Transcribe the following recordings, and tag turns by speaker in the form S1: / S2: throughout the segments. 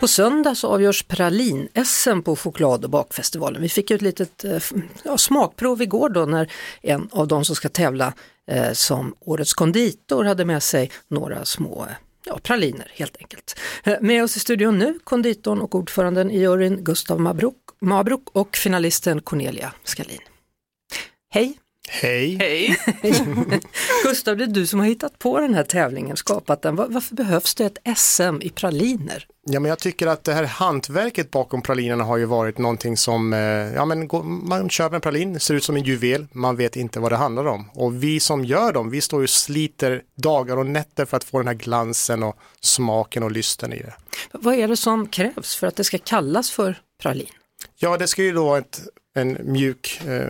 S1: På söndag så avgörs pralin-SM på choklad och bakfestivalen. Vi fick ju ett litet eh, ja, smakprov igår då när en av de som ska tävla eh, som årets konditor hade med sig några små eh, ja, praliner helt enkelt. Eh, med oss i studion nu konditorn och ordföranden i juryn Gustav Mabruk, Mabruk och finalisten Cornelia Skalin. Hej!
S2: Hej!
S3: Hej!
S1: Gustav, det är du som har hittat på den här tävlingen, skapat den. Var- Varför behövs det ett SM i praliner?
S2: Ja, men jag tycker att det här hantverket bakom pralinerna har ju varit någonting som, eh, ja men man köper en pralin, ser ut som en juvel, man vet inte vad det handlar om. Och vi som gör dem, vi står ju och sliter dagar och nätter för att få den här glansen och smaken och lysten i det.
S1: Vad är det som krävs för att det ska kallas för pralin?
S2: Ja, det ska ju då vara ett, en mjuk eh,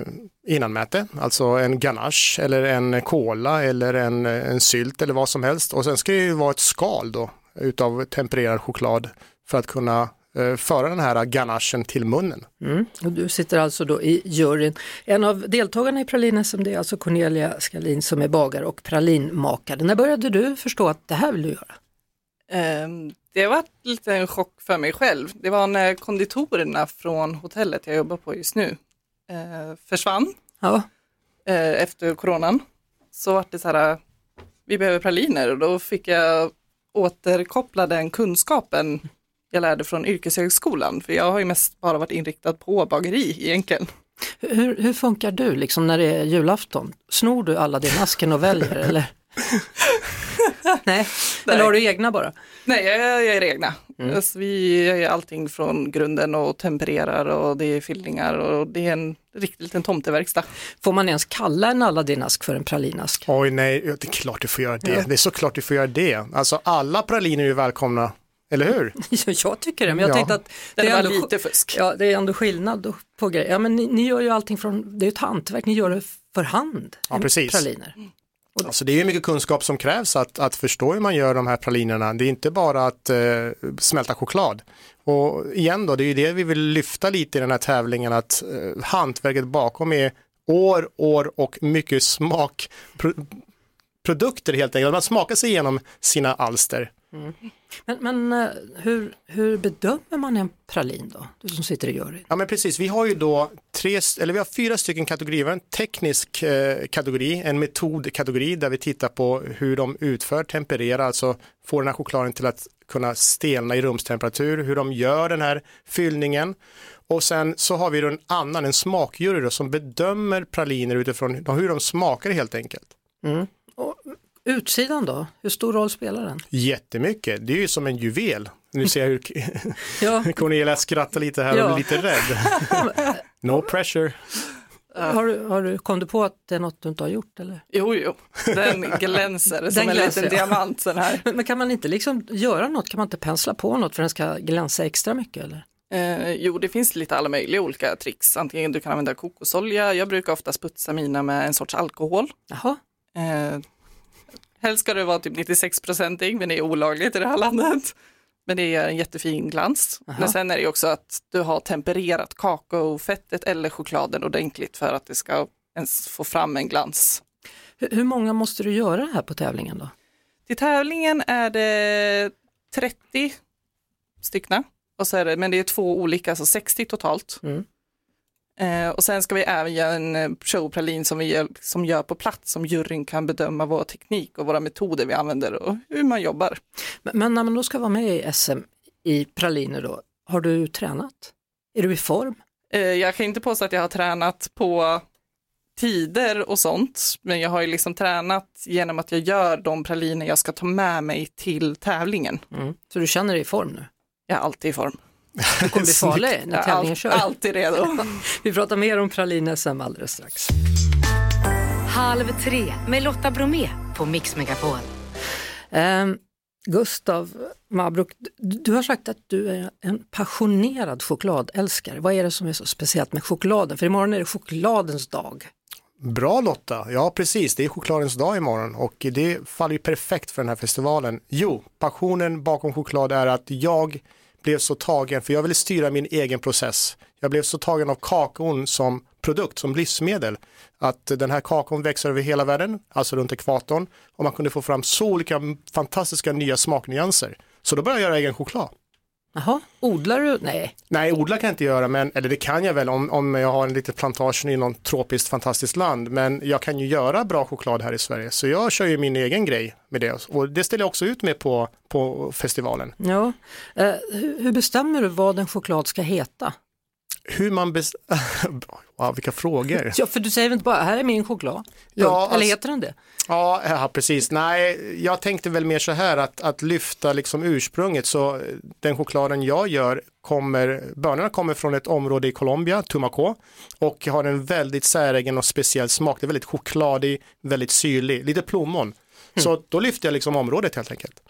S2: innanmäte, alltså en ganache eller en cola eller en, en sylt eller vad som helst. Och sen ska det ju vara ett skal då utav tempererad choklad för att kunna eh, föra den här ganachen till munnen.
S1: Mm. Och du sitter alltså då i juryn. En av deltagarna i pralin-SM det är alltså Cornelia Skalin som är bagare och pralinmakare. När började du förstå att det här vill du göra?
S3: Ehm, det var lite en chock för mig själv. Det var när konditorerna från hotellet jag jobbar på just nu eh, försvann
S1: Ja,
S3: eh, efter coronan. Så var det så här, vi behöver praliner och då fick jag återkoppla den kunskapen jag lärde från yrkeshögskolan. För jag har ju mest bara varit inriktad på bageri egentligen.
S1: hur, hur funkar du liksom när det är julafton? Snor du alla din asken och väljer eller? Nej, eller har du egna bara?
S3: Nej, jag, jag är egna. Alltså, vi gör allting från grunden och tempererar och det är fyllningar och det är en riktig liten tomteverkstad.
S1: Får man ens kalla en Aladdin-ask för en pralinask?
S2: Oj nej, det är klart du får göra det. Det är såklart du får göra det. Alltså alla praliner är ju välkomna, eller hur?
S1: jag tycker det, men jag
S2: Ja.
S1: tänkte att
S3: Det
S1: det är, ändå,
S3: lite fusk.
S1: ja, det är ändå skillnad på grejer. Ja, men ni, ni gör ju allting från, det är ett hantverk, ni gör det för hand.
S2: Ja, precis.
S1: Praliner.
S2: Alltså det är ju mycket kunskap som krävs att, att förstå hur man gör de här pralinerna. Det är inte bara att eh, smälta choklad. Och igen då, det är ju det vi vill lyfta lite i den här tävlingen, att eh, hantverket bakom är år, år och mycket smak, produkter helt enkelt. Man smakar sig igenom sina alster.
S1: Men, men eh, hur, hur bedömer man en pralin då? Du som sitter i juryn.
S2: Ja men precis, vi har ju då tre, eller vi har fyra stycken kategorier. Vi har en teknisk eh, kategori, en metodkategori där vi tittar på hur de utför, tempererar, alltså får den här chokladen till att kunna stelna i rumstemperatur, hur de gör den här fyllningen. Och sen så har vi då en annan, en smakjury då, som bedömer praliner utifrån hur de smakar helt enkelt.
S1: Utsidan då, hur stor roll spelar den?
S2: Jättemycket, det är ju som en juvel. Nu ser jag hur
S1: Ja,
S2: Cornelia skrattar lite här och
S1: Ja.
S2: är lite rädd. No pressure.
S1: har du, har du, kom du på att det är något du inte har gjort eller?
S3: Jo, jo, den glänser som en
S1: glänser,
S3: liten
S1: ja.
S3: diamant den här.
S1: Men, men kan man inte liksom göra något, kan man inte pensla på något för den ska glänsa extra mycket eller?
S3: Eh, jo, det finns lite alla möjliga olika tricks. Antingen du kan använda kokosolja, jag brukar ofta putsa mina med en sorts alkohol.
S1: Jaha,
S3: Eh, helst ska det vara typ 96-procentig, men det är olagligt i det här landet. Men det ger en jättefin glans.
S1: Aha.
S3: Men sen är det också att du har tempererat kakaofettet eller chokladen ordentligt för att det ska ens få fram en glans.
S1: hur, hur många måste du göra här på tävlingen då?
S3: Till tävlingen är det 30 styckna, och så det, men det är två olika, så 60 totalt.
S1: Mm.
S3: Eh, och sen ska vi även göra en eh, showpralin som vi gör, som gör på plats, som juryn kan bedöma vår teknik och våra metoder vi använder och hur man jobbar.
S1: Men, men när man då ska vara med i SM i praliner då, har du tränat? Är du i form?
S3: Eh, jag kan inte påstå att jag har tränat på tider och sånt, men jag har ju liksom tränat genom att jag gör de praliner jag ska ta med mig till tävlingen.
S1: Mm. Så du känner dig i form nu?
S3: Jag är alltid i form.
S1: Du kommer bli farlig när tävlingen kör.
S3: alltid redo.
S1: Vi pratar mer om pralin-SM alldeles strax.
S4: Halv tre med Lotta Bromé på Mix Megapol.
S1: Ehm, Gustav Mabruk, du, du har sagt att du är en passionerad chokladälskare. Vad är det som är så speciellt med chokladen? För imorgon är det chokladens dag.
S2: Bra Lotta, ja precis, det är chokladens dag imorgon och det faller ju perfekt för den här festivalen. Jo, passionen bakom choklad är att jag blev så tagen, för jag ville styra min egen process. Jag blev så tagen av kakon som produkt, som livsmedel. Att den här kakon växer över hela världen, alltså runt ekvatorn, och man kunde få fram så olika fantastiska nya smaknyanser. Så då började jag göra egen choklad.
S1: Jaha, odlar du? Nej.
S2: Nej, odla kan jag inte göra, men, eller det kan jag väl om, om jag har en liten plantage i någon tropiskt fantastiskt land. Men jag kan ju göra bra choklad här i Sverige, så jag kör ju min egen grej med det. Och det ställer jag också ut med på, på festivalen.
S1: Ja. Eh, hur, hur bestämmer du vad en choklad ska heta?
S2: Hur man bes... wow, vilka frågor.
S1: Ja, för du säger väl inte bara, här är min choklad?
S2: Ja,
S1: Punkt.
S2: alltså-
S1: Eller heter den det?
S2: Ja, ja, precis. Nej, jag tänkte väl mer så här att, att lyfta liksom ursprunget. Så den chokladen jag gör kommer, bönorna kommer från ett område i Colombia, Tumaco, och har en väldigt säregen och speciell smak. Det är väldigt chokladig, väldigt syrlig, lite plommon. Så då lyfter jag liksom området helt enkelt.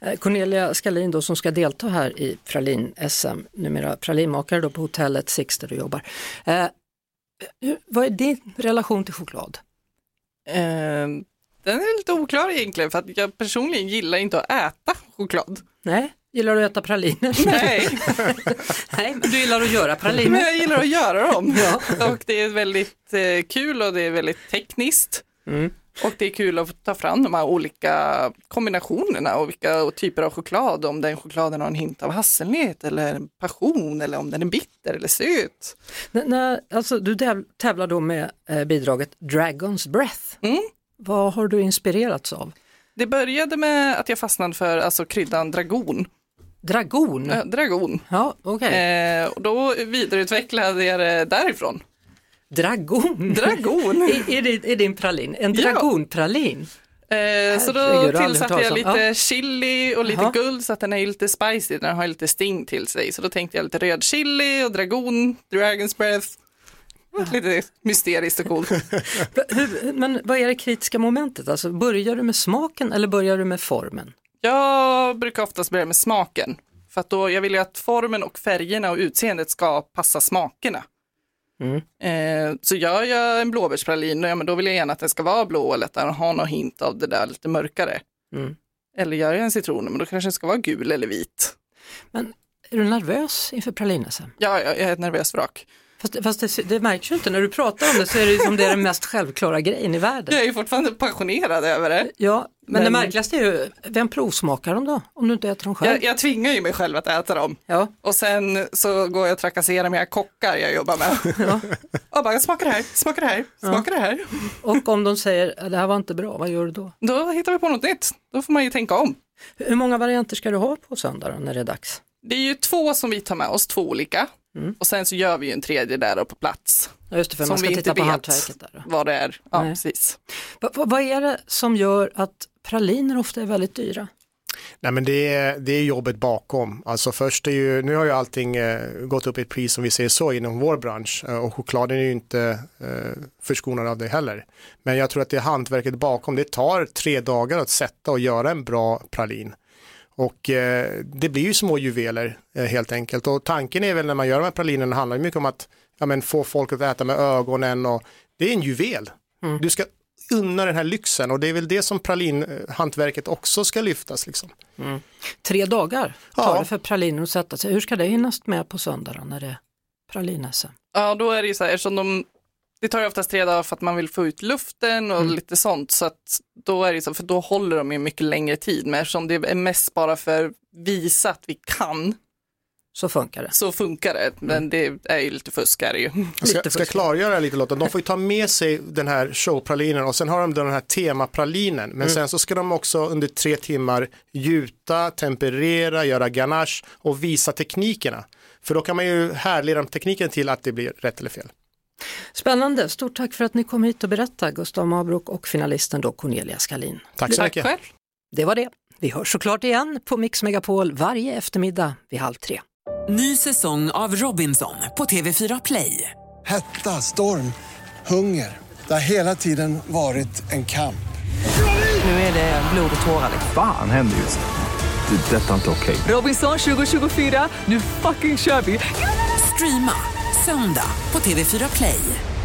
S1: Eh, Cornelia Skalin då som ska delta här i pralin-SM, numera pralinmakare då på hotellet Six där du jobbar. Eh, vad är din relation till choklad?
S3: Eh, den är lite oklar egentligen för att jag personligen gillar inte att äta choklad.
S1: Nej, gillar du att äta praliner?
S3: Nej,
S1: Nej, men du gillar att göra
S3: men
S1: praliner.
S3: jag gillar att göra dem.
S1: Ja.
S3: Och det är väldigt eh, kul och det är väldigt tekniskt.
S1: Mm.
S3: Och det är kul att ta fram de här olika kombinationerna och vilka typer av choklad. Om den chokladen har en hint av hasselnöt eller passion eller om den är bitter eller söt.
S1: N- när, alltså, du täv- tävlar då med eh, bidraget Dragons Breath.
S3: Mm.
S1: Vad har du inspirerats av?
S3: Det började med att jag fastnade för alltså, kryddan dragon.
S1: Dragon?
S3: Äh, dragon.
S1: Ja, okej.
S3: Eh, och då vidareutvecklade jag det därifrån.
S1: Dragon?
S3: Dragon.
S1: är, det, är det en pralin? En dragonpralin?
S3: Eh, så då tillsatte jag lite
S1: Ja.
S3: chili och lite
S1: Jaha.
S3: guld så att den är lite spicy, den har lite sting till sig. Så då tänkte jag lite röd chili och dragon, dragon's breath. Lite mysteriskt och coolt.
S1: Men vad är det kritiska momentet? Alltså, börjar du med smaken eller börjar du med formen?
S3: Jag brukar oftast börja med smaken. För att då, jag vill ju att formen och färgerna och utseendet ska passa smakerna.
S1: Mm.
S3: Eh, så gör jag en blåbärspralin, ja, men då vill jag gärna att den ska vara blå eller att den har någon hint av det där lite mörkare.
S1: Mm.
S3: Eller gör jag en citron, men då kanske den ska vara gul eller vit.
S1: Men är du nervös inför pralin-SM?
S3: Ja, jag jag är ett nervöst vrak.
S1: Fast, fast det, det märks ju inte när du pratar om det så är det som det är den mest självklara grejen i världen.
S3: Jag är fortfarande passionerad över det.
S1: Ja, men, det
S3: Men-
S1: märkligaste är ju, vem provsmakar dem då? Om du inte äter dem själv?
S3: Jag, jag tvingar ju mig själv att äta dem.
S1: Ja,
S3: Och sen så går jag och trakasserar mina kockar jag jobbar med.
S1: ja.
S3: Och bara, smaka det här, smaka det här, smaka det här.
S1: Och om de säger att det här var inte bra, vad gör du då?
S3: Då hittar vi på något nytt. Då får man ju tänka om.
S1: Hur många varianter ska du ha på söndag då, när det är dags?
S3: Det är ju två som vi tar med oss, två olika.
S1: Mm.
S3: Och sen så gör vi ju en tredje där på plats.
S1: Ja, just det, för
S3: Som
S1: man ska
S3: vi
S1: titta
S3: inte
S1: på
S3: vet.
S1: hantverket där.
S3: Vad det är. Ja,
S1: Nej.
S3: precis.
S1: Va, va, vad är det som gör att praliner ofta är väldigt dyra?
S2: Nej men det är, det är jobbet bakom. Alltså först är ju, nu har ju allting eh, gått upp i ett pris som vi ser så inom vår bransch eh, och chokladen är ju inte eh, förskonad av det heller. Men jag tror att det är hantverket bakom. Det tar tre dagar att sätta och göra en bra pralin. Och eh, det blir ju små juveler eh, helt enkelt. Och tanken är väl när man gör de här pralinerna handlar ju mycket om att ja, men få folk att äta med ögonen och det är en juvel. Du ska unna den här lyxen och det är väl det som pralinhantverket också ska lyftas. Liksom.
S1: Tre dagar tar
S2: Ja.
S1: det för praliner att sätta sig. Hur ska det hinnas med på söndag då, när det är pralin-SM?
S3: Ja, då är det ju så här, eftersom de, det tar ju oftast tre dagar för att man vill få ut luften och lite sånt. Så att då är det så, för då håller de ju mycket längre tid. Men eftersom det är mest bara för visa att vi kan,
S1: Så funkar det.
S3: så funkar det. Men det är ju lite fusk är det ju.
S2: Jag ska, ska klargöra lite Lotta, de får ju ta med sig den här showpralinen och sen har de den här temapralinen. Men sen så ska de också under tre timmar gjuta, temperera, göra ganache och visa teknikerna. För då kan man ju härleda tekniken till att det blir rätt eller fel.
S1: Spännande, stort tack för att ni kom hit och berättade, Gustav Mabrook och finalisten då Cornelia Skalin.
S2: Tack så mycket.
S1: Det var det. Vi hörs såklart igen på Mix Megapol varje eftermiddag vid halv tre.
S5: Ny säsong av Robinson på TV4 Play.
S6: Hetta, storm, hunger. Det har hela tiden varit en kamp.
S5: Nu är det blod och tårar.
S7: Fan händer just det. Det. är Detta är inte okej.
S5: Robinson 2024, nu fucking kör vi! Streama söndag på TV4 Play.